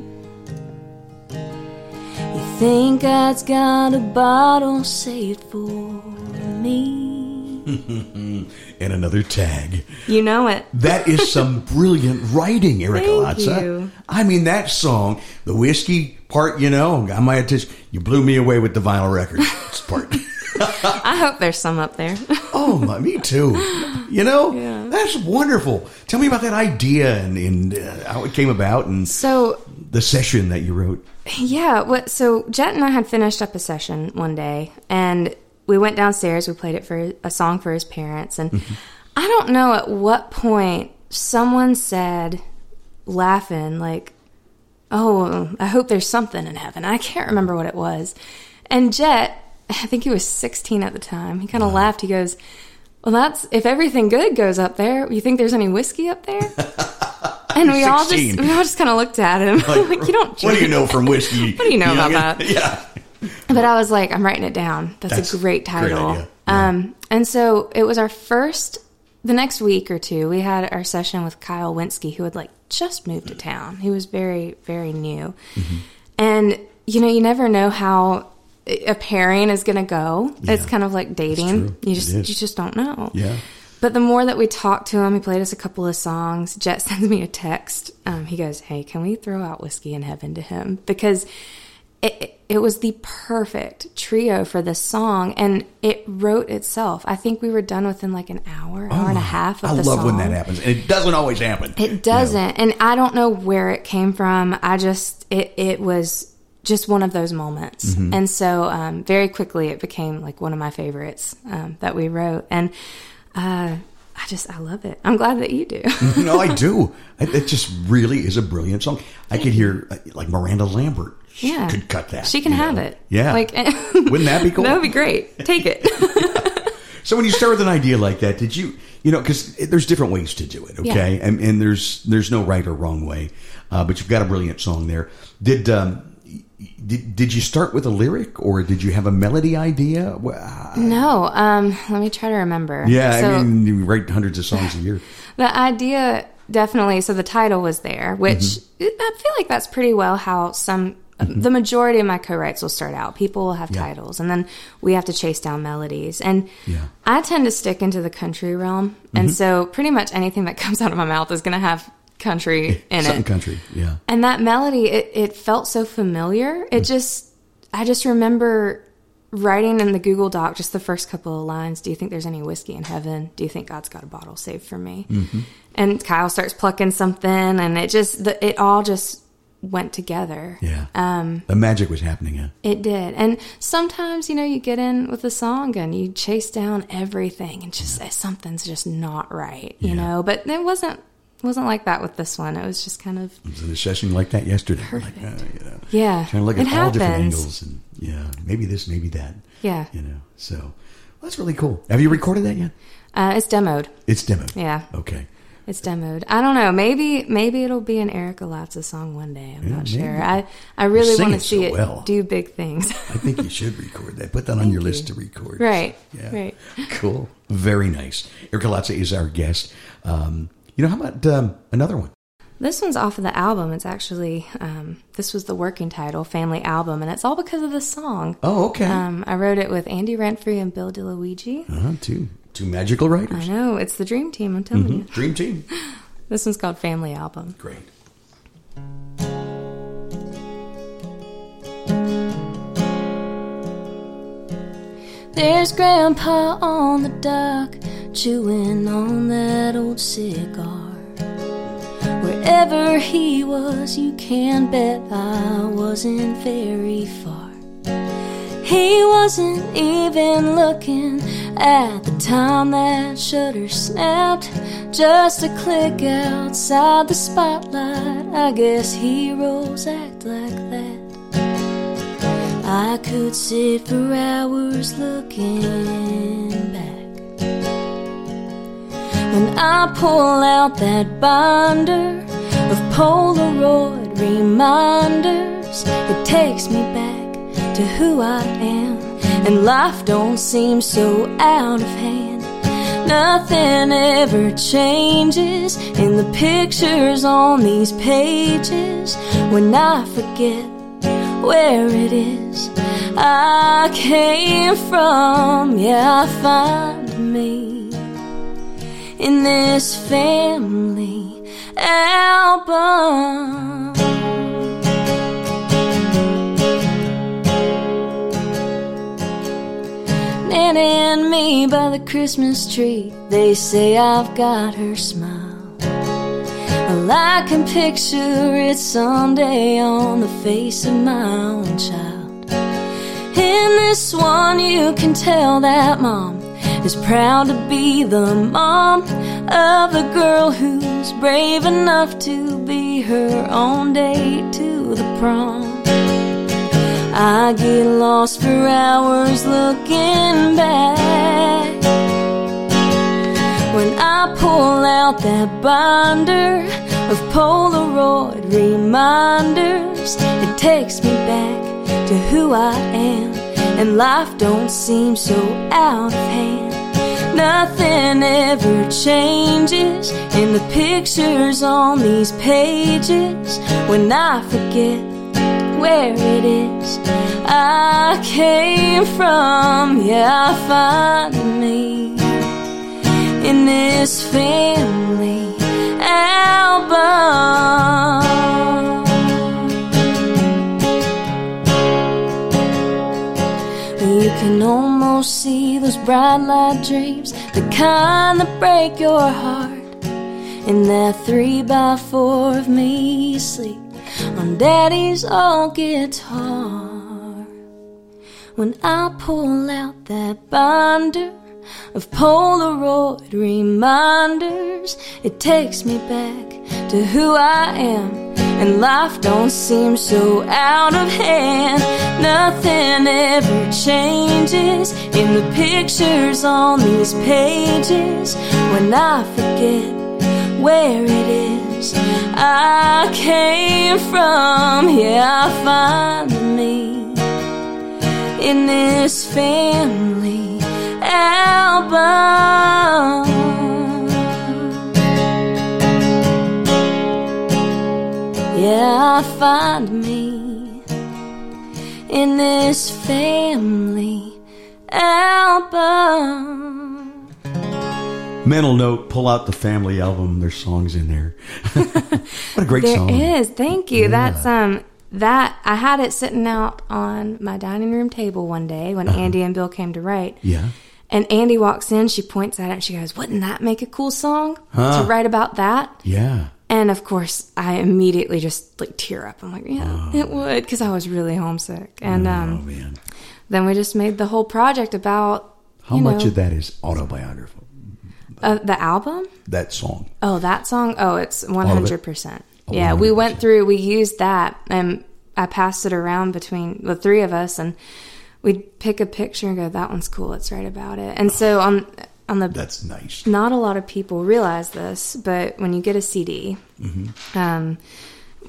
Speaker 4: You think God's got a bottle saved for me?
Speaker 2: And another tag.
Speaker 3: You know it.
Speaker 2: That is some brilliant writing, Ericca
Speaker 3: Thank
Speaker 2: Latza.
Speaker 3: you.
Speaker 2: I mean, that song, the whiskey part, you know, got my attention. You blew me away with the vinyl record part.
Speaker 3: I hope there's some up there.
Speaker 2: oh, my, me too. You know,
Speaker 3: Yeah.
Speaker 2: that's wonderful. Tell me about that idea and, and uh, how it came about and
Speaker 3: so
Speaker 2: the session that you wrote.
Speaker 3: Yeah, what so Jet and I had finished up a session one day and we went downstairs, we played it for a song for his parents and I don't know at what point someone said laughing like oh, I hope there's something in heaven. I can't remember what it was. And Jet, I think he was 16 at the time. He kind of laughed. He goes, "Well, that's if everything good goes up there. You think there's any whiskey up there?" And we all just we all just kind of looked at him like, "You don't
Speaker 2: What do you know from whiskey?
Speaker 3: What do you know about that?
Speaker 2: Yeah.
Speaker 3: but I was like, I'm writing it down. That's,
Speaker 2: That's
Speaker 3: a great
Speaker 2: a great
Speaker 3: title.
Speaker 2: Yeah.
Speaker 3: Um, and so it was our first. The next week or two, we had our session with Kyle Winsky, who had like just moved to town. He was very, very new,
Speaker 2: Mm-hmm.
Speaker 3: and you know, you never know how a pairing is going to go. It's kind of like dating. You just, you just don't know.
Speaker 2: Yeah.
Speaker 3: But the more that we talked to him, he played us a couple of songs. Jet sends me a text. Um, he goes, "Hey, can we throw out whiskey in heaven to him?" Because it, it was the perfect trio for this song, and it wrote itself. I think we were done within like an hour, hour and a half. Of
Speaker 2: Oh, I
Speaker 3: the
Speaker 2: love when that happens. And it doesn't always happen.
Speaker 3: It doesn't, and I don't know where it came from. I just it it was just one of those moments,
Speaker 2: Mm-hmm.
Speaker 3: and so um, very quickly it became like one of my favorites um, that we wrote, and uh, I just I love it. I'm glad that you do.
Speaker 2: no, I do. It, it just really is a brilliant song. I could hear uh, like Miranda Lambert. She
Speaker 3: yeah,
Speaker 2: could cut that.
Speaker 3: She can have
Speaker 2: know.
Speaker 3: it.
Speaker 2: Yeah.
Speaker 3: like
Speaker 2: Wouldn't that be cool?
Speaker 3: that would be great. Take it.
Speaker 2: So when you start with an idea like that, did you, you know, because there's different ways to do it, okay,
Speaker 3: Yeah.
Speaker 2: and, and there's there's no right or wrong way, uh, but you've got a brilliant song there. Did um, did did you start with a lyric or did you have a melody idea?
Speaker 3: No, um, let me try to remember.
Speaker 2: Yeah,
Speaker 3: So-
Speaker 2: I mean, you write hundreds of songs a year.
Speaker 3: The idea definitely. So the title was there, which
Speaker 2: Mm-hmm.
Speaker 3: I feel like that's pretty well how some The majority of my co-writes will start out. People will have
Speaker 2: Yeah.
Speaker 3: titles, and then we have to chase down melodies. And
Speaker 2: Yeah. Mm-hmm.
Speaker 3: I tend to stick into the country realm, and so pretty much anything that comes out of my mouth is going to have country in
Speaker 2: Something
Speaker 3: it.
Speaker 2: country. Yeah.
Speaker 3: And that melody, it, it felt so familiar. It just, I just remember writing in the Google Doc just the first couple of lines. Do you think there's any whiskey in heaven? Do you think God's got a bottle saved for me?
Speaker 2: Mm-hmm.
Speaker 3: And Kyle starts plucking something, and it just, the, it all just went together.
Speaker 2: Yeah. Um, the magic was happening. Yeah.
Speaker 3: It did. And sometimes, you know, you get in with a song and you chase down everything and just something's just not right, you
Speaker 2: Yeah.
Speaker 3: know. But it wasn't wasn't like that with this one. It was just kind of
Speaker 2: I was a session like that yesterday.
Speaker 3: Perfect.
Speaker 2: Like, uh, you know,
Speaker 3: Yeah.
Speaker 2: Trying to look
Speaker 3: It
Speaker 2: at all different angles and yeah, maybe this, maybe that.
Speaker 3: Yeah.
Speaker 2: You know, so well, that's really cool. Have you recorded that yet?
Speaker 3: uh, it's demoed.
Speaker 2: It's demoed.
Speaker 3: Yeah.
Speaker 2: Okay.
Speaker 3: It's demoed. I don't know. Maybe maybe it'll be an Ericca Latza song one day. I'm
Speaker 2: Yeah,
Speaker 3: not sure. I I really want to see
Speaker 2: so
Speaker 3: it
Speaker 2: well.
Speaker 3: do big things.
Speaker 2: I think you should record that. Put that on your list to record.
Speaker 3: right.
Speaker 2: Yeah.
Speaker 3: Right.
Speaker 2: Cool. Very nice. Ericca Latza is our guest. Um, you know, how about um, another one?
Speaker 3: This one's off of the album. It's actually um, this was the working title, Family Album, and it's all because of this song.
Speaker 2: Oh, okay.
Speaker 3: Um, I wrote it with Andy Renfrey and Bill DiLuigi.
Speaker 2: uh-huh, two, two magical writers.
Speaker 3: I know it's the dream team. I'm telling mm-hmm. you.
Speaker 2: Dream team.
Speaker 3: This one's called Family Album.
Speaker 2: Great.
Speaker 4: There's Grandpa on the dock, chewing on that old cigar. Wherever he was, you can bet I wasn't very far. He wasn't even looking at the time that shutter snapped. Just a click outside the spotlight. I guess heroes act like that. I could sit for hours looking back. When I pull out that binder of Polaroid reminders, it takes me back to who I am, and life don't seem so out of hand. Nothing ever changes in the pictures on these pages when I forget where it is I came from. Yeah, I find me in this family album. Nanny and me by the Christmas tree, they say I've got her smile. Well, I can picture it someday on the face of my own child. In this one, you can tell that mom is proud to be the mom of the girl who's brave enough to be her own date to the prom. I get lost for hours looking back. When I pull out that binder of Polaroid reminders, it takes me back to who I am, and life don't seem so out of hand. Nothing ever changes in the pictures on these pages when I forget where it is I came from. Yeah, I find me in this family album. You can almost see those bright light dreams, the kind that break your heart. In that three by four of me asleep on daddy's old guitar. When I pull out that binder of Polaroid reminders, it takes me back to who I am. And life don't seem so out of hand. Nothing ever changes in the pictures on these pages when I forget where it is I came from. Yeah, I find me in this family album. Yeah, I find me in this family album.
Speaker 2: Mental note: pull out the family album. There's songs in there. what a great
Speaker 3: There
Speaker 2: song!
Speaker 3: is. Thank you. That's um that I had it sitting out on my dining room table one day when Andy and Bill came to write.
Speaker 2: Uh-huh. Yeah.
Speaker 3: And Andy walks in, she points at it and she goes, Wouldn't that make a cool song
Speaker 2: Huh.
Speaker 3: to write about that?
Speaker 2: Yeah.
Speaker 3: And of course, I immediately just like tear up. I'm like, yeah, it would, because I was really homesick. And
Speaker 2: oh
Speaker 3: um,
Speaker 2: man,
Speaker 3: then we just made the whole project about
Speaker 2: how much
Speaker 3: know,
Speaker 2: of that is autobiographical?
Speaker 3: Uh, the album.
Speaker 2: That song.
Speaker 3: Oh, that song. Oh, it's one
Speaker 2: of it?
Speaker 3: hundred percent. Yeah, we
Speaker 2: 100%.
Speaker 3: went through. We used that, and I passed it around between the three of us, and we'd pick a picture and go, "That one's cool. Let's write about it." And so on on the
Speaker 2: That's nice.
Speaker 3: not a lot of people realize this, but when you get a CD, um,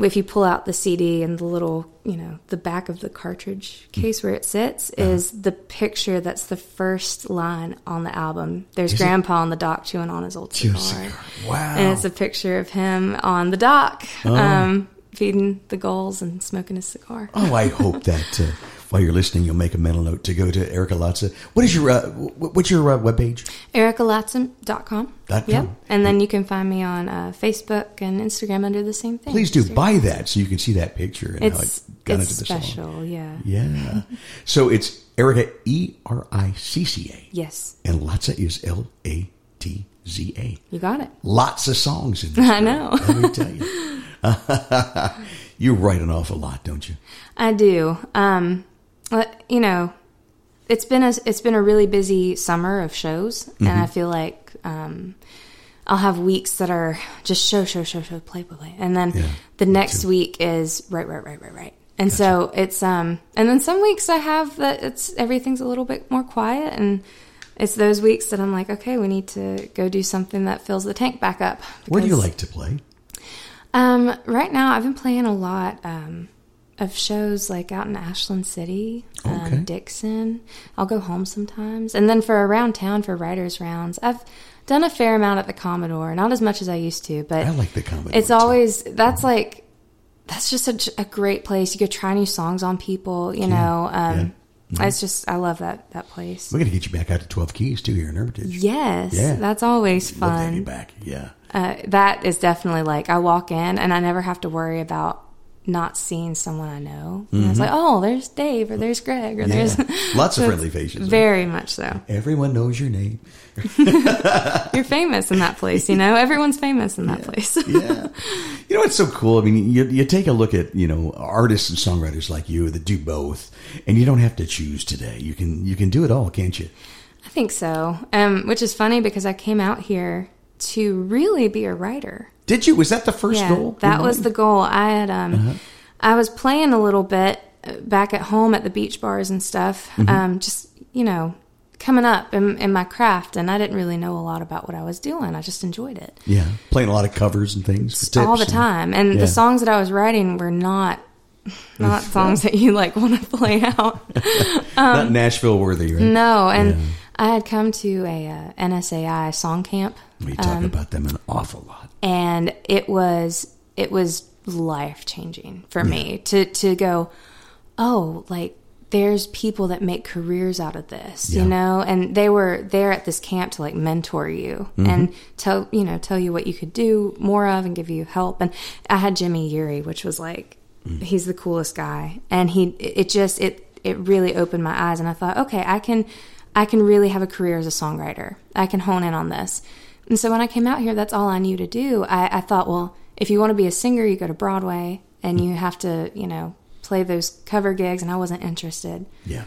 Speaker 3: if you pull out the CD and the little, you know, the back of the cartridge case where it sits is the picture that's the first line on the album. There's
Speaker 2: Is it?
Speaker 3: Grandpa on the dock chewing on his old cigar.
Speaker 2: cigar. Wow.
Speaker 3: And it's a picture of him on the dock, um, feeding the gulls and smoking his cigar.
Speaker 2: Oh, I hope that uh, while you're listening, you'll make a mental note to go to Ericca Latza. What is your uh, wh- what's your uh, webpage?
Speaker 3: EriccaLatza.com.
Speaker 2: Dot com.
Speaker 3: Yep. And then you can find me on uh, Facebook and Instagram under the same thing.
Speaker 2: Please do
Speaker 3: Sure.
Speaker 2: buy that so you can see that picture and how
Speaker 3: It's
Speaker 2: it got
Speaker 3: it's
Speaker 2: into the song.
Speaker 3: special, yeah.
Speaker 2: Yeah. so it's Ericca E R I C C A,
Speaker 3: Yes,
Speaker 2: and Latza is L A T Z A.
Speaker 3: you got it.
Speaker 2: Lots of songs in this.
Speaker 3: I know.
Speaker 2: Let me tell you. you write an awful lot, don't you?
Speaker 3: I do. Um, you know, it's been a it's been a really busy summer of shows, and
Speaker 2: Mm-hmm.
Speaker 3: I feel like um, I'll have weeks that are just show, show, show, show, play, play, play, and then
Speaker 2: Yeah,
Speaker 3: the next
Speaker 2: too.
Speaker 3: week is right, right, right, right, right. And so it's um, and then some weeks I have that it's everything's a little bit more quiet, and it's those weeks that I'm like, okay, we need to go do something that fills the tank back up.
Speaker 2: Where do you like to play?
Speaker 3: Um, right now, I've been playing a lot um, of shows like out in Ashland City,
Speaker 2: Okay.
Speaker 3: um, Dickson. I'll go home sometimes, and then for around town for writers' rounds, I've done a fair amount at the Commodore. Not as much as I used to, but
Speaker 2: I like the Commodore,
Speaker 3: It's always that's like that's just such a great place. You could try new songs on people. You know, um,
Speaker 2: yeah.
Speaker 3: it's just I love that that place.
Speaker 2: We're going to get you back out to 12 Keys, too, here in Hermitage.
Speaker 3: Yes,
Speaker 2: Yeah.
Speaker 3: that's always
Speaker 2: Love
Speaker 3: fun.
Speaker 2: you back. Yeah.
Speaker 3: uh, that is definitely like I walk in and I never have to worry about not seeing someone I know. And it's like, oh, there's Dave or there's Greg or
Speaker 2: Mm-hmm. Yeah.
Speaker 3: there's
Speaker 2: Lots of friendly faces?
Speaker 3: Very much so.
Speaker 2: Everyone knows your name.
Speaker 3: You're famous in that place, you know. Everyone's famous in that place.
Speaker 2: yeah. You know what's so cool? I mean, you, you take a look at you know artists and songwriters like you that do both, and you don't have to choose today. You can you can do it all, can't you?
Speaker 3: I think so. Um, which is funny because I came out here to really be a writer.
Speaker 2: Did you? Was that the first
Speaker 3: yeah,
Speaker 2: goal?
Speaker 3: that was the goal. I had um,
Speaker 2: Uh-huh.
Speaker 3: I was playing a little bit uh, back at home at the beach bars and stuff.
Speaker 2: Mm-hmm.
Speaker 3: Um, just you know, coming up in, in my craft, and I didn't really know a lot about what I was doing. I just enjoyed it
Speaker 2: yeah, playing a lot of covers and things
Speaker 3: all the
Speaker 2: and-
Speaker 3: time. And
Speaker 2: yeah.
Speaker 3: the songs that I was writing were not not songs that you like want to play out.
Speaker 2: not Nashville worthy, right?
Speaker 3: Um, No, and
Speaker 2: Yeah.
Speaker 3: I had come to a uh, NSAI song camp.
Speaker 2: We talk
Speaker 3: um,
Speaker 2: about them an awful lot.
Speaker 3: and it was it was life changing for me to to go oh like there's people that make careers out of this
Speaker 2: Yeah.
Speaker 3: you know? And they were there at this camp to like mentor you and tell you know tell you what you could do more of and give you help. And i had jimmy Yeary, which was like he's the coolest guy. And he it just it it really opened my eyes. And i thought okay i can i can really have a career as a songwriter. I can hone in on this and so when I came out here, that's all I knew to do. I, I thought, well, if you want to be a singer, you go to Broadway and you have to, you know, play those cover gigs. And I wasn't interested.
Speaker 2: Yeah,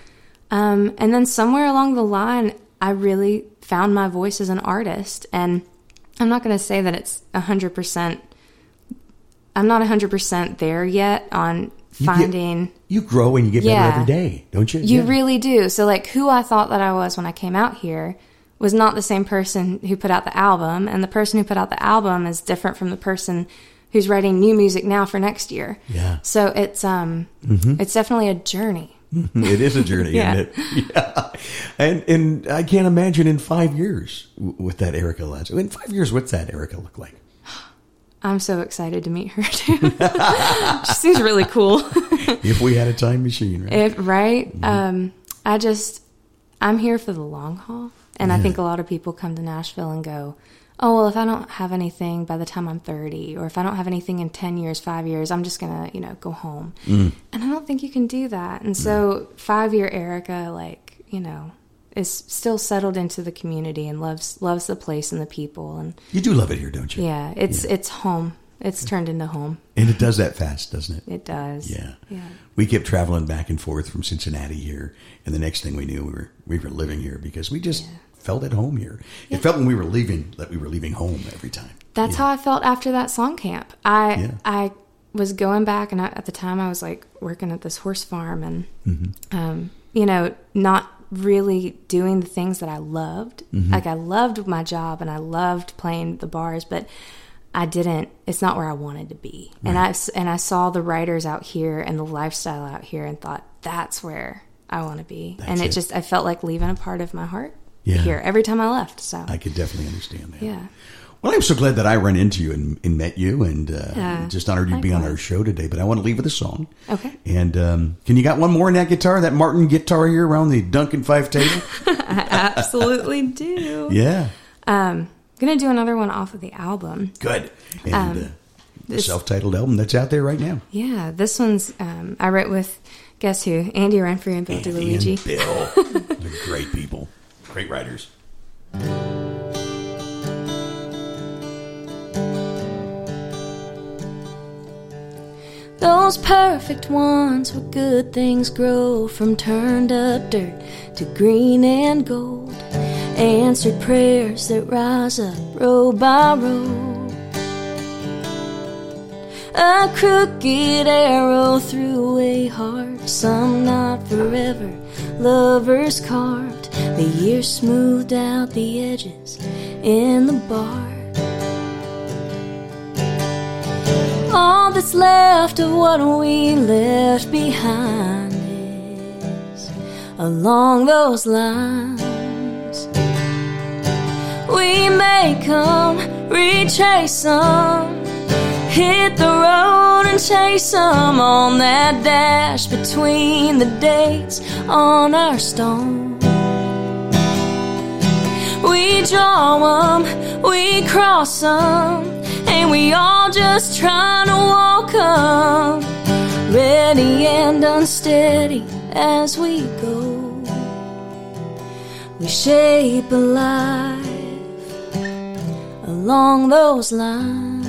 Speaker 3: Um, and then somewhere along the line, I really found my voice as an artist. And I'm not going to say that it's 100%, I'm not 100% there yet on
Speaker 2: get-
Speaker 3: finding.
Speaker 2: you grow and you get
Speaker 3: Yeah.
Speaker 2: better every day, don't you?
Speaker 3: You
Speaker 2: Yeah.
Speaker 3: really do. So, like, who I thought that I was when I came out here was not the same person who put out the album, and the person who put out the album is different from the person who's writing new music now for next year.
Speaker 2: Yeah.
Speaker 3: So it's um, it's definitely a journey.
Speaker 2: it is a journey,
Speaker 3: Yeah.
Speaker 2: isn't it? Yeah. And and I can't imagine in five years w- with that Ericca Latza. In five years, what's that Ericca look like?
Speaker 3: I'm so excited to meet her too. she seems really cool.
Speaker 2: If we had a time machine, right?
Speaker 3: If, right? Um, I just, I'm here for the long haul. And I think a lot of people come to Nashville and go, oh, well, if I don't have anything by the time I'm 30, or if I don't have anything in 10 years, five years, I'm just going to, you know, go home.
Speaker 2: Mm.
Speaker 3: And I don't think you can do that. And so, five year Ericca, like, you know, is still settled into the community and loves loves the place and the people and
Speaker 2: you do love it here, don't you?
Speaker 3: yeah it's it's home it's turned into home
Speaker 2: And it does that fast, doesn't it?
Speaker 3: it does
Speaker 2: Yeah.
Speaker 3: yeah
Speaker 2: We kept traveling back and forth from Cincinnati here, and the next thing we knew, we were we were living here because we just felt at home here. It felt when we were leaving that we were leaving home every time.
Speaker 3: That's how I felt after that song camp. I
Speaker 2: Yeah.
Speaker 3: I was going back, and I, at the time I was like working at this horse farm, and
Speaker 2: Mm-hmm.
Speaker 3: um, you know, not really doing the things that I loved.
Speaker 2: Mm-hmm.
Speaker 3: Like I loved my job, and I loved playing the bars, but I didn't. It's not where I wanted to be. And I and I saw the writers out here and the lifestyle out here, and thought that's where I want to be. and it,
Speaker 2: it.
Speaker 3: just I felt like leaving a part of my heart
Speaker 2: Yeah.
Speaker 3: here every time I left. So
Speaker 2: I could definitely understand that.
Speaker 3: yeah.
Speaker 2: Well, I'm so glad that I ran into you and, and met you, and uh,
Speaker 3: Yeah.
Speaker 2: just honored you to be on our show today. But I want to leave with a song.
Speaker 3: Okay.
Speaker 2: And um, can you got one more in that guitar, that Martin guitar here around the Duncan Phyfe table?
Speaker 3: I absolutely do.
Speaker 2: yeah,
Speaker 3: Um, gonna do another one off of the album.
Speaker 2: good. And
Speaker 3: Um,
Speaker 2: uh, the
Speaker 3: this-
Speaker 2: self-titled album that's out there right now.
Speaker 3: Yeah, this one's um, I wrote with guess who? Andy Renfrey and Bill
Speaker 2: Andy
Speaker 3: DiLuigi.
Speaker 2: and Bill, they're great people, great writers.
Speaker 4: Those perfect ones where good things grow from turned up dirt to green and gold. Answered prayers that rise up row by row. A crooked arrow through a heart, some not forever. Lovers carved, the years smoothed out the edges in the bark. All that's left of what we left behind is along those lines. We may come, retrace them, hit the road and chase them on that dash between the dates on our stone. We draw them, we cross them, and we all just trying to walk 'em, ready and unsteady as we go. We shape a life along those lines.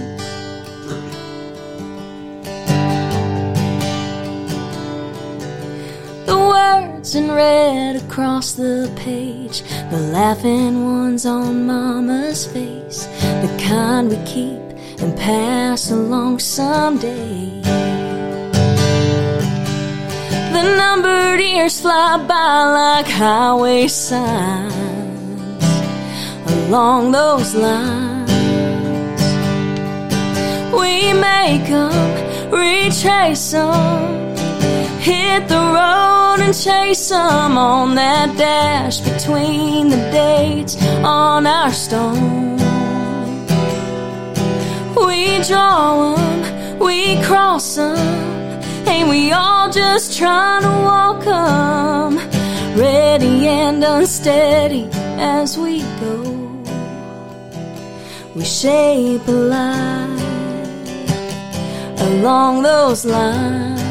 Speaker 4: The words in red across the page, the laughing ones on Mama's face, the kind we keep and pass along someday. The numbered years fly by like highway signs along those lines. We make them, retrace 'em, hit the road and chase 'em on that dash between the dates on our stone. We draw 'em, we cross 'em, and we all just trying to walk 'em, ready and unsteady as we go. We shape a life along those lines.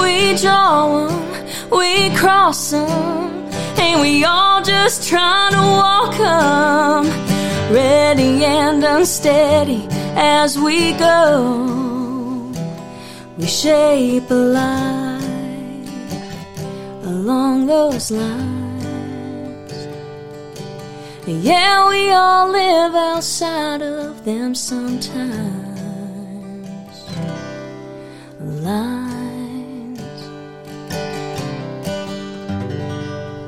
Speaker 4: We draw them, we cross them, and we all just trying to walk them. ready and unsteady as we go. We shape a life along those lines. Yeah, we all live outside of them sometimes. Lines.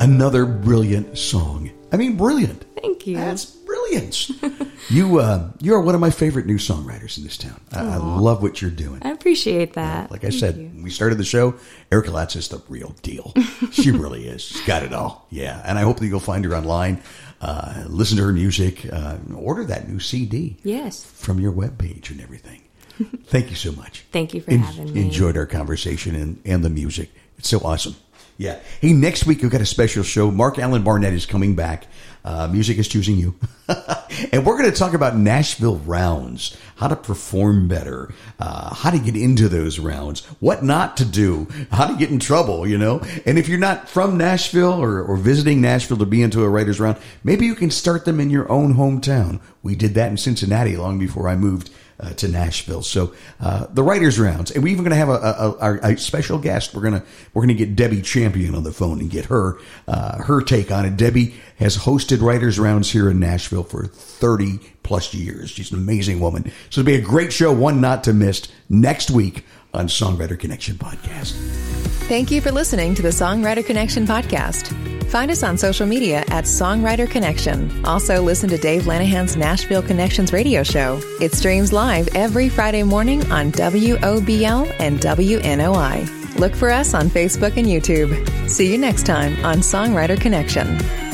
Speaker 2: Another brilliant song. I mean, brilliant.
Speaker 3: Thank you.
Speaker 2: That's brilliance. you, uh, you are one of my favorite new songwriters in this town. I, I love what you're doing.
Speaker 3: I appreciate that.
Speaker 2: Like I
Speaker 3: Thank
Speaker 2: said,
Speaker 3: you.
Speaker 2: we started the show, Ericca Latz is the real deal. she really is. She's got it all. Yeah. And I hope that you'll find her online. uh, listen to her music, uh, order that new CD
Speaker 3: Yes.
Speaker 2: from your webpage and everything. Thank you so much.
Speaker 3: Thank you for having me.
Speaker 2: Enjoyed our conversation and, and the music. It's so awesome. Yeah. Hey, next week we've got a special show. Mark Allen Barnett is coming back. Uh, music is choosing you. and we're going to talk about Nashville rounds, how to perform better, uh, how to get into those rounds, what not to do, how to get in trouble, you know? And if you're not from Nashville or, or visiting Nashville to be into a writer's round, maybe you can start them in your own hometown. We did that in Cincinnati long before I moved uh, to Nashville. So uh, the writers' rounds, and we're even going to have a, a, a, a, special guest. We're gonna we're gonna get Debbie Champion on the phone and get her uh, her take on it. Debbie has hosted writers' rounds here in Nashville for thirty plus years. She's an amazing woman. So it'll be a great show, one not to miss next week on Songwriter Connection podcast.
Speaker 1: Thank you for listening to the Songwriter Connection podcast. Find us on social media at Songwriter Connection. Also, listen to Dave Lanahan's Nashville Connections radio show. It streams live every Friday morning on WOBL and WNOI. Look for us on Facebook and YouTube. See you next time on Songwriter Connection.